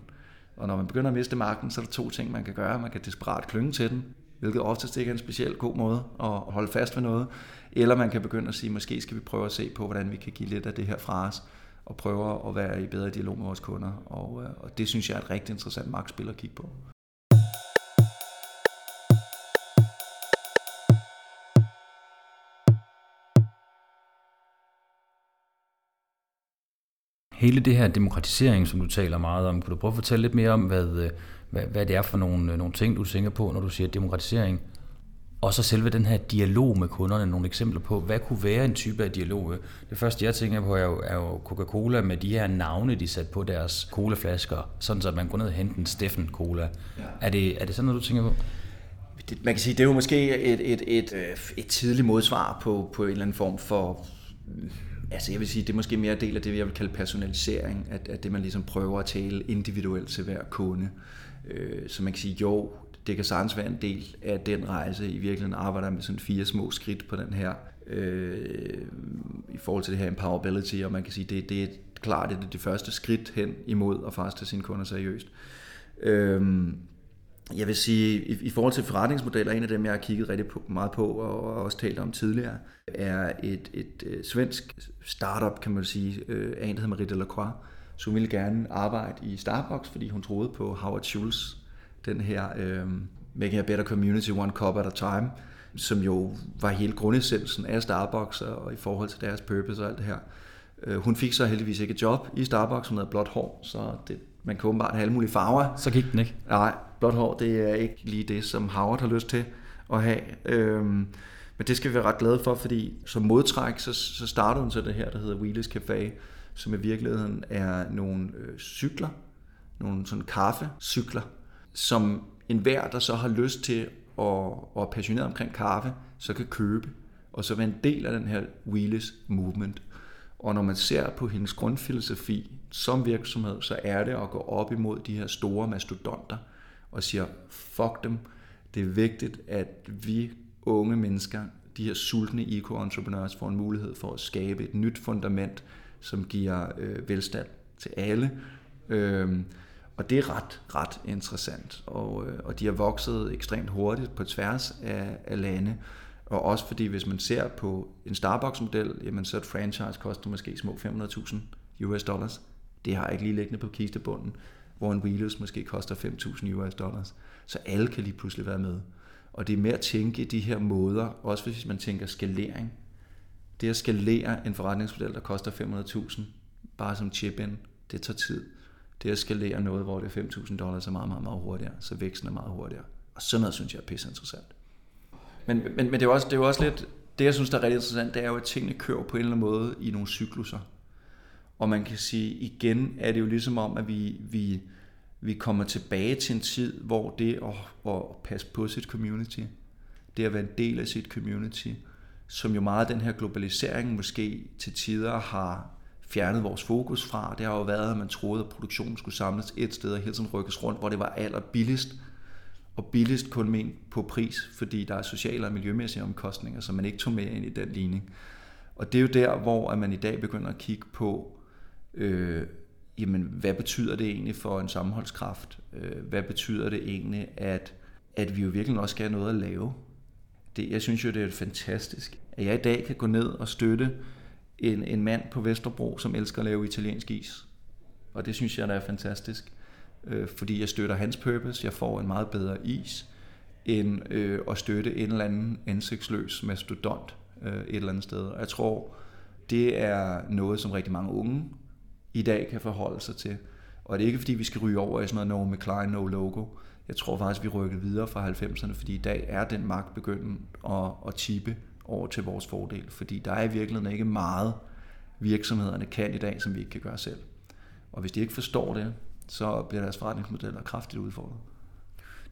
Og når man begynder at miste magten, så er der to ting, man kan gøre. Man kan desperat klynge til den, hvilket oftest ikke er en speciel god måde at holde fast ved noget. Eller man kan begynde at sige, måske skal vi prøve at se på, hvordan vi kan give lidt af det her fra os, og prøver at være i bedre dialog med vores kunder. Og, øh, og det synes jeg er et rigtig interessant magtspil at kigge på. Hele det her demokratisering, som du taler meget om, kan du prøve at fortælle lidt mere om, hvad, øh, hvad, hvad det er for nogle, øh, nogle ting, du tænker på, når du siger demokratisering? Og så selve den her dialog med kunderne, nogle eksempler på, hvad kunne være en type af dialog? Det første, jeg tænker på, er jo, er jo Coca-Cola med de her navne, de satte på deres colaflasker, sådan så man går ned og henter en Steffen Cola. Ja. Er, det, er det sådan noget, du tænker på? Det, man kan sige, det er jo måske et, et, et, øh, et tidligt modsvar på, på en eller anden form for altså jeg vil sige, det er måske mere del af det, jeg vil kalde personalisering, at, at det man ligesom prøver at tale individuelt til hver kunde. Øh, så man kan sige, jo, det kan sagtens være en del af den rejse. I virkeligheden arbejder med sådan fire små skridt på den her, øh, i forhold til det her empowerability, og man kan sige, det, det er klart, det er det første skridt hen imod at faktisk tage sine kunder seriøst. Øh, Jeg vil sige, i, i forhold til forretningsmodeller, en af dem, jeg har kigget rigtig på, meget på og, og også talt om tidligere, er et, et, et svensk startup, kan man sige, øh, af en, der hedder Marie Delacroix, som ville gerne arbejde i Starbucks, fordi hun troede på Howard Schultz, den her øh, Making a Better Community One Cup at a Time, som jo var hele grundessensen af Starbucks og i forhold til deres purpose og alt det her. Øh, hun fik så heldigvis ikke et job i Starbucks, hun havde blåt hår, så det, man kan åbenbart have alle mulige farver. Så gik den ikke? Nej, blåt hår, det er ikke lige det, som Howard har lyst til at have. Øhm, men det skal vi være ret glade for, fordi som modtræk, så, så startede hun så det her, der hedder Wheelers Café, som i virkeligheden er nogle øh, cykler, nogle sådan kaffecykler, som enhver, der så har lyst til og, og er passioneret omkring kaffe, så kan købe, og så være en del af den her Wheelers movement. Og når man ser på hendes grundfilosofi som virksomhed, så er det at gå op imod de her store mastodonter og siger, fuck dem, det er vigtigt, at vi unge mennesker, de her sultne eco-entrepreneurs, får en mulighed for at skabe et nyt fundament, som giver øh, velstand til alle. Øh, og det er ret, ret interessant. Og, øh, og de har vokset ekstremt hurtigt på tværs af, af lande. Og også fordi, hvis man ser på en Starbucks-model, jamen så et franchise koster måske små 500.000 US dollars. Det har jeg ikke lige liggende på kistebunden, hvor en Wheelers måske koster 5.000 US dollars. Så alle kan lige pludselig være med. Og det er mere at tænke de her måder, også hvis man tænker skalering. Det at skalere en forretningsmodel, der koster 500.000, bare som chip-in, det tager tid. Det at skalere noget, hvor det er 5.000 dollars, er meget, meget, meget hurtigere, så væksten er meget hurtigere. Og sådan noget synes jeg er pisse interessant. Men, men, men det, er også, det er jo også lidt, det jeg synes der er rigtig interessant, det er jo, at tingene kører på en eller anden måde i nogle cykluser. Og man kan sige, igen er det jo ligesom om, at vi, vi, vi kommer tilbage til en tid, hvor det at, at passe på sit community, det at være en del af sit community, som jo meget den her globalisering måske til tider har fjernet vores fokus fra. Det har jo været, at man troede, at produktionen skulle samles et sted og hele tiden rykkes rundt, hvor det var allerbilligst og billigst kun men på pris, fordi der er sociale og miljømæssige omkostninger, som man ikke tog med ind i den ligning. Og det er jo der, hvor at man i dag begynder at kigge på, øh, jamen, hvad betyder det egentlig for en sammenholdskraft? Øh, hvad betyder det egentlig, at, at vi jo virkelig også skal have noget at lave? Det, jeg synes jo, det er fantastisk, at jeg i dag kan gå ned og støtte en, en mand på Vesterbro, som elsker at lave italiensk is. Og det synes jeg, der er fantastisk øh, fordi jeg støtter hans purpose. Jeg får en meget bedre is, end øh, at støtte en eller anden ansigtsløs mastodont øh, et eller andet sted. Og jeg tror, det er noget, som rigtig mange unge i dag kan forholde sig til. Og det er ikke, fordi vi skal ryge over i sådan noget No McLean, No Logo. Jeg tror faktisk, vi rykker videre fra 90'erne, fordi i dag er den magt begyndt at, at chippe over til vores fordel. Fordi der er i virkeligheden ikke meget, virksomhederne kan i dag, som vi ikke kan gøre selv. Og hvis de ikke forstår det, så bliver deres forretningsmodeller kraftigt udfordret.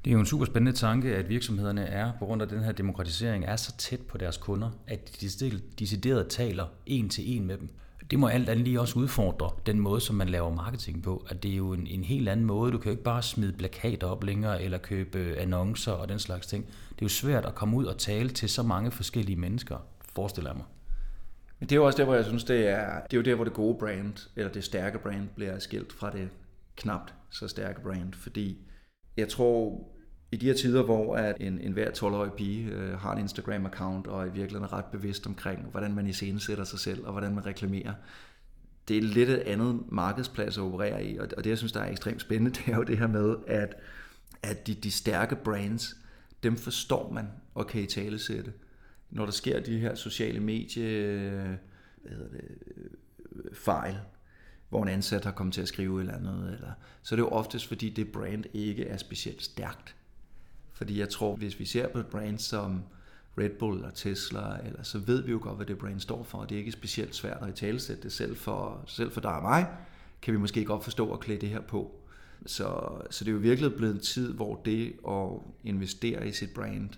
Det er jo en super spændende tanke, at virksomhederne er, på grund af den her demokratisering, er så tæt på deres kunder, at de decideret taler en til en med dem. Det må alt andet lige også udfordre den måde, som man laver marketing på. At det er jo en, en helt anden måde. Du kan jo ikke bare smide plakater op længere, eller købe øh, annoncer og den slags ting. Det er jo svært at komme ud og tale til så mange forskellige mennesker, forestiller jeg mig. Men det er jo også der, hvor jeg synes, det er, det er jo der, hvor det gode brand, eller det stærke brand, bliver skilt fra det knapt så stærke brand, fordi jeg tror, i de her tider, hvor at en, en hver 12-årig pige øh, har en Instagram-account og i virkeligheden er ret bevidst omkring, hvordan man i scene sætter sig selv og hvordan man reklamerer, det er lidt et andet markedsplads at operere i, og det jeg synes, der er ekstremt spændende, det er jo det her med, at, at de, de stærke brands, dem forstår man og kan i tale sætte. Når der sker de her sociale medie hvad hedder det, øh, fejl, hvor en ansat har kommet til at skrive eller andet, eller, så er det jo oftest, fordi det brand ikke er specielt stærkt. Fordi jeg tror, hvis vi ser på et brand som Red Bull eller Tesla, eller, så ved vi jo godt, hvad det brand står for, og det er ikke specielt svært at talesætte det selv for, selv for dig og mig, kan vi måske godt forstå at klæde det her på. Så, så det er jo virkelig blevet en tid, hvor det at investere i sit brand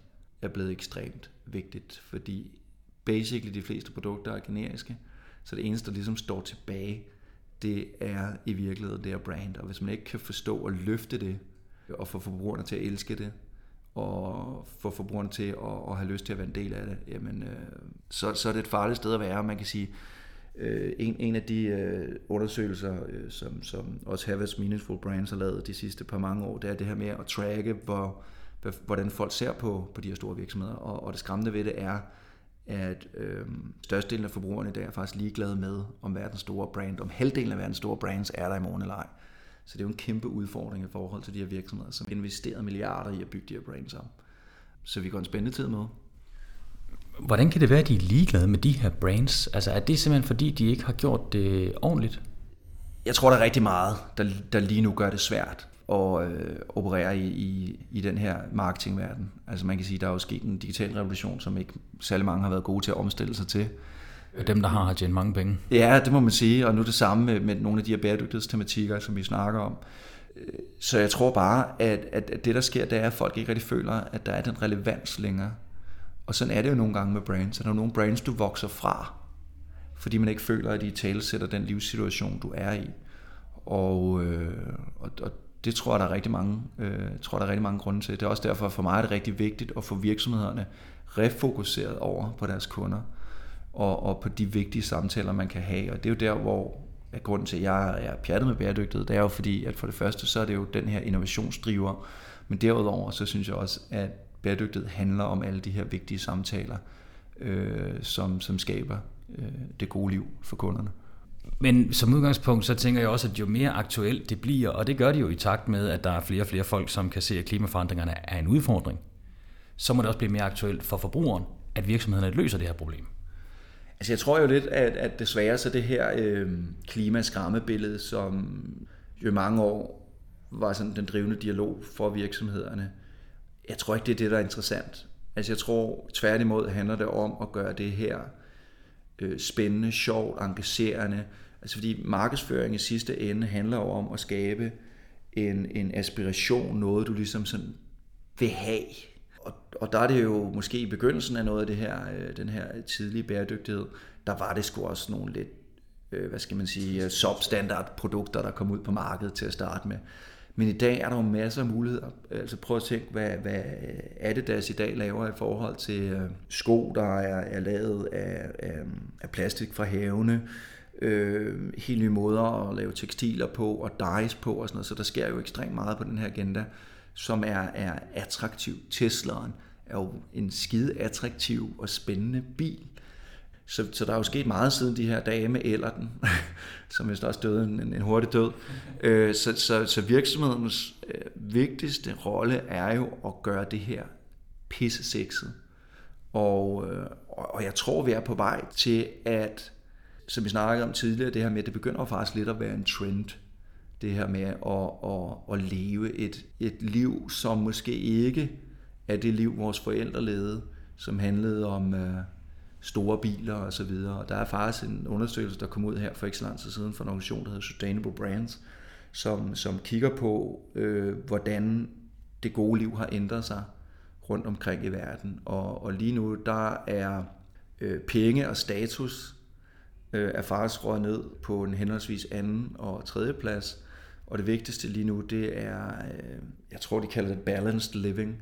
er blevet ekstremt vigtigt, fordi basically de fleste produkter er generiske, så det eneste, der ligesom står tilbage, det er i virkeligheden det her brand. Og hvis man ikke kan forstå og løfte det, og få forbrugerne til at elske det, og få forbrugerne til at, at have lyst til at være en del af det, jamen, øh, så, så er det et farligt sted at være. Man kan sige, Øh, en, en af de øh, undersøgelser, øh, som, som også Harvard's Meaningful Brands har lavet de sidste par mange år, det er det her med at tracke, hvor, hvordan folk ser på, på de her store virksomheder. Og, og det skræmmende ved det er, at øh, størstedelen af forbrugerne i dag er faktisk ligeglade med, om verdens store brand, om halvdelen af verdens store brands er der i morgen eller ej. Så det er jo en kæmpe udfordring i forhold til de her virksomheder, som investerer milliarder i at bygge de her brands op. Så vi går en spændende tid med. Hvordan kan det være, at de er ligeglade med de her brands? Altså er det simpelthen fordi, de ikke har gjort det ordentligt? Jeg tror, der er rigtig meget, der, der lige nu gør det svært at øh, operere i, i, i den her marketingverden. Altså man kan sige, der er jo sket en digital revolution, som ikke særlig mange har været gode til at omstille sig til. Øh, dem, der har, har tjent mange penge. Ja, det må man sige, og nu det samme med, med nogle af de her bæredygtighedstematikker, som vi snakker om. Øh, så jeg tror bare, at, at, det der sker, det er, at folk ikke rigtig føler, at der er den relevans længere. Og sådan er det jo nogle gange med brands. Der er nogle brands, du vokser fra, fordi man ikke føler, at de talesætter den livssituation, du er i. Og, øh, og, og det tror jeg, der er rigtig mange, øh, tror, der er rigtig mange grunde til. Det er også derfor, for mig er det rigtig vigtigt at få virksomhederne refokuseret over på deres kunder og, og på de vigtige samtaler, man kan have. Og det er jo der, hvor at grunden til, at jeg er pjattet med bæredygtighed, det er jo fordi, at for det første, så er det jo den her innovationsdriver, men derudover, så synes jeg også, at bæredygtighed handler om alle de her vigtige samtaler, øh, som, som skaber øh, det gode liv for kunderne. Men som udgangspunkt, så tænker jeg også, at jo mere aktuelt det bliver, og det gør det jo i takt med, at der er flere og flere folk, som kan se, at klimaforandringerne er en udfordring, så må det også blive mere aktuelt for forbrugeren, at virksomhederne løser det her problem. Altså jeg tror jo lidt, at, at desværre så det her øh, klimaskræmmebillede, som jo mange år var sådan den drivende dialog for virksomhederne, jeg tror ikke, det er det, der er interessant. Altså jeg tror tværtimod handler det om at gøre det her øh, spændende, sjovt, engagerende. Altså fordi markedsføring i sidste ende handler jo om at skabe en, en aspiration, noget du ligesom sådan vil have. Og, og der er det jo måske i begyndelsen af noget af det her, øh, den her tidlige bæredygtighed, der var det sgu også nogle lidt, øh, hvad skal man sige, øh, substandard produkter, der kom ud på markedet til at starte med. Men i dag er der jo masser af muligheder. Altså prøv at tænke, hvad, hvad Adidas i dag laver i forhold til øh, sko, der er, er lavet af, af, af plastik fra havene, øh, helt nye måder at lave tekstiler på og dyes på og sådan noget. Så der sker jo ekstremt meget på den her agenda, som er, er attraktiv. Teslaen er jo en skide attraktiv og spændende bil. Så, så der er jo sket meget siden de her dage med Ellerten, som vist også døde en, en hurtig død. Øh, så, så, så virksomhedens øh, vigtigste rolle er jo at gøre det her pisse sexet. Og, øh, og jeg tror, vi er på vej til at, som vi snakkede om tidligere, det her med, at det begynder faktisk lidt at være en trend. Det her med at, at, at leve et, et liv, som måske ikke er det liv, vores forældre levede, som handlede om... Øh, store biler og så videre. Og der er faktisk en undersøgelse, der kom ud her for ikke så lang tid siden fra en organisation, der hedder Sustainable Brands, som, som kigger på, øh, hvordan det gode liv har ændret sig rundt omkring i verden. Og, og lige nu, der er øh, penge og status øh, er faktisk røget ned på en henholdsvis anden og tredje plads. Og det vigtigste lige nu, det er, øh, jeg tror, de kalder det balanced living.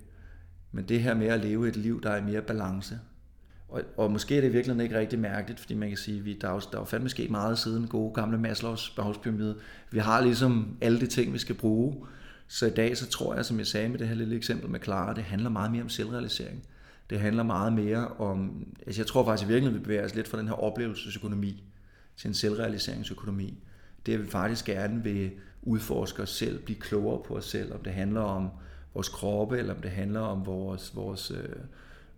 Men det her med at leve et liv, der er mere balance. Og, og måske er det virkelig ikke rigtig mærkeligt, fordi man kan sige, at der er jo, der er jo fandme sket meget siden gode gamle Maslows behovspyramide. Vi har ligesom alle de ting, vi skal bruge. Så i dag, så tror jeg, som jeg sagde med det her lille eksempel med Clara, det handler meget mere om selvrealisering. Det handler meget mere om, altså jeg tror faktisk i virkeligheden, vi bevæger os lidt fra den her oplevelsesøkonomi til en selvrealiseringsøkonomi. Det er vi faktisk gerne vil udforske os selv, blive klogere på os selv, om det handler om vores kroppe, eller om det handler om vores, vores øh,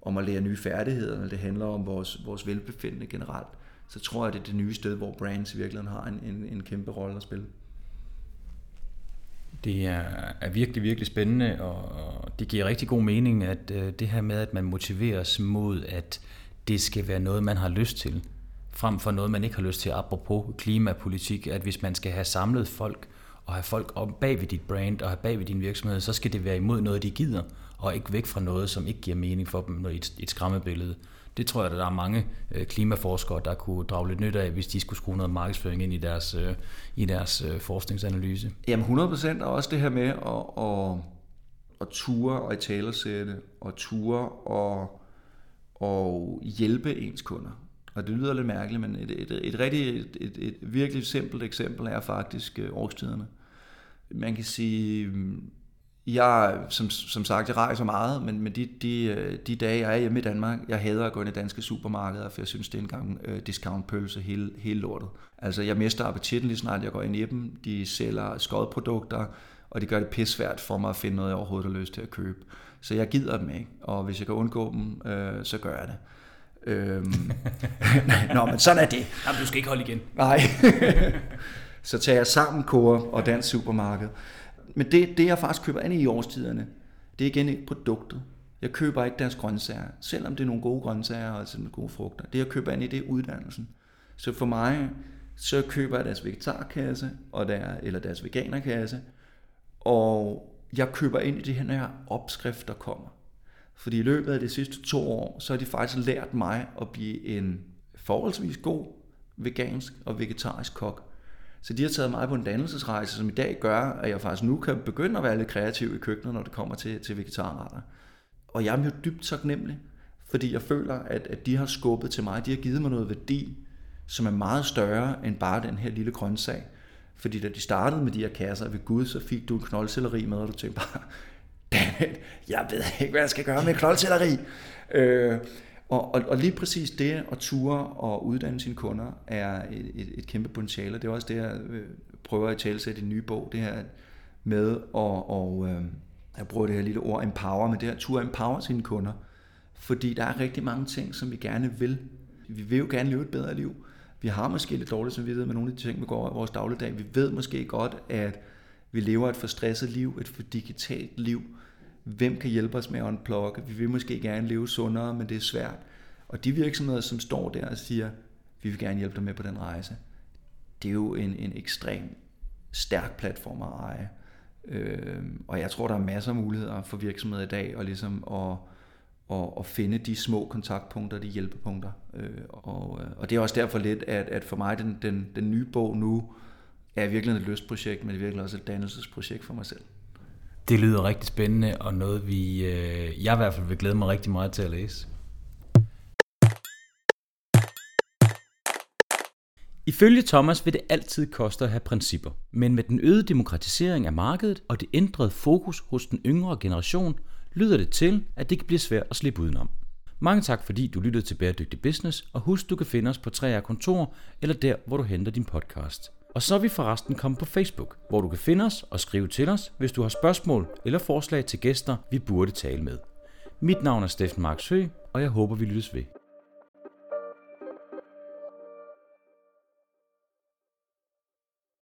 om at lære nye færdigheder, eller det handler om vores, vores velbefindende generelt, så tror jeg, det er det nye sted, hvor brands i virkeligheden har en, en, en kæmpe rolle at spille. Det er, er virkelig, virkelig spændende, og det giver rigtig god mening, at øh, det her med, at man motiveres mod, at det skal være noget, man har lyst til, frem for noget, man ikke har lyst til, apropos klimapolitik, at hvis man skal have samlet folk, og have folk om bag ved dit brand, og have bag ved din virksomhed, så skal det være imod noget, de gider, og ikke væk fra noget, som ikke giver mening for dem, når et, et skræmmebillede. Det tror jeg, at der er mange øh, klimaforskere, der kunne drage lidt nyt af, hvis de skulle skrue noget markedsføring ind i deres, øh, i deres øh, forskningsanalyse. Jamen 100 procent, og også det her med at, at, at ture og i talesætte, og ture og, og hjælpe ens kunder. Og det lyder lidt mærkeligt, men et, et, et, rigtig, et, et, et virkelig simpelt eksempel er faktisk øh, årstiderne. Man kan sige, mm, jeg, som, som sagt, jeg rejser meget, men, men de, de, øh, de dage, jeg er hjemme i Danmark, jeg hader at gå ind i danske supermarkeder, for jeg synes, det er en gang uh, øh, discountpølse hele, hele lortet. Altså, jeg mister appetitten lige snart jeg går ind i dem. De sælger skodprodukter, og det gør det pissvært for mig at finde noget, jeg overhovedet har lyst til at købe. Så jeg gider dem ikke, og hvis jeg kan undgå dem, øh, så gør jeg det. Øhm, Nå, men sådan er det. Jamen, du skal ikke holde igen. Nej. så tager jeg sammen Coop og Dansk Supermarked. Men det, det, jeg faktisk køber ind i årstiderne, det er igen ikke produktet. Jeg køber ikke deres grøntsager, selvom det er nogle gode grøntsager og altså gode frugter. Det, jeg køber ind i, det er uddannelsen. Så for mig, så køber jeg deres vegetarkasse, og der, eller deres veganerkasse, og jeg køber ind i det her, når jeg opskrifter kommer. Fordi i løbet af de sidste to år, så har de faktisk lært mig at blive en forholdsvis god vegansk og vegetarisk kok. Så de har taget mig på en dannelsesrejse, som i dag gør, at jeg faktisk nu kan begynde at være lidt kreativ i køkkenet, når det kommer til, til vegetarretter. Og jeg er jo dybt taknemmelig, fordi jeg føler, at, at de har skubbet til mig, de har givet mig noget værdi, som er meget større end bare den her lille grøntsag. Fordi da de startede med de her kasser ved Gud, så fik du en knoldcelleri med, og du tænkte bare, dammit, jeg ved ikke, hvad jeg skal gøre med knoldcelleri. Øh, og, og, og lige præcis det at ture og uddanne sine kunder er et, et, et kæmpe potentiale. Det er også det, jeg øh, prøver at tale i den nye bog, det her med at, og, øh, jeg bruger det her lille ord empower, men det her ture empower sine kunder. Fordi der er rigtig mange ting, som vi gerne vil. Vi vil jo gerne leve et bedre liv. Vi har måske lidt dårligt samvittighed med nogle af de ting, vi går i vores dagligdag. Vi ved måske godt, at vi lever et for stresset liv, et for digitalt liv. Hvem kan hjælpe os med at unplugge? Vi vil måske gerne leve sundere, men det er svært. Og de virksomheder, som står der og siger, vi vil gerne hjælpe dig med på den rejse, det er jo en, en ekstrem stærk platform at eje. Øh, og jeg tror, der er masser af muligheder for virksomheder i dag, og ligesom at, at, at finde de små kontaktpunkter, de hjælpepunkter. Øh, og, øh, og det er også derfor lidt, at, at for mig den, den, den nye bog nu er virkelig et lystprojekt, men det er virkelig også et dannelsesprojekt for mig selv. Det lyder rigtig spændende, og noget vi, øh, jeg i hvert fald vil glæde mig rigtig meget til at læse. Ifølge Thomas vil det altid koste at have principper, men med den øgede demokratisering af markedet og det ændrede fokus hos den yngre generation, lyder det til, at det kan blive svært at slippe udenom. Mange tak fordi du lyttede til Bæredygtig Business, og husk du kan finde os på 3R Kontor eller der, hvor du henter din podcast. Og så er vi forresten kommet på Facebook, hvor du kan finde os og skrive til os, hvis du har spørgsmål eller forslag til gæster, vi burde tale med. Mit navn er Steffen Marksø, og jeg håber, vi lyttes ved.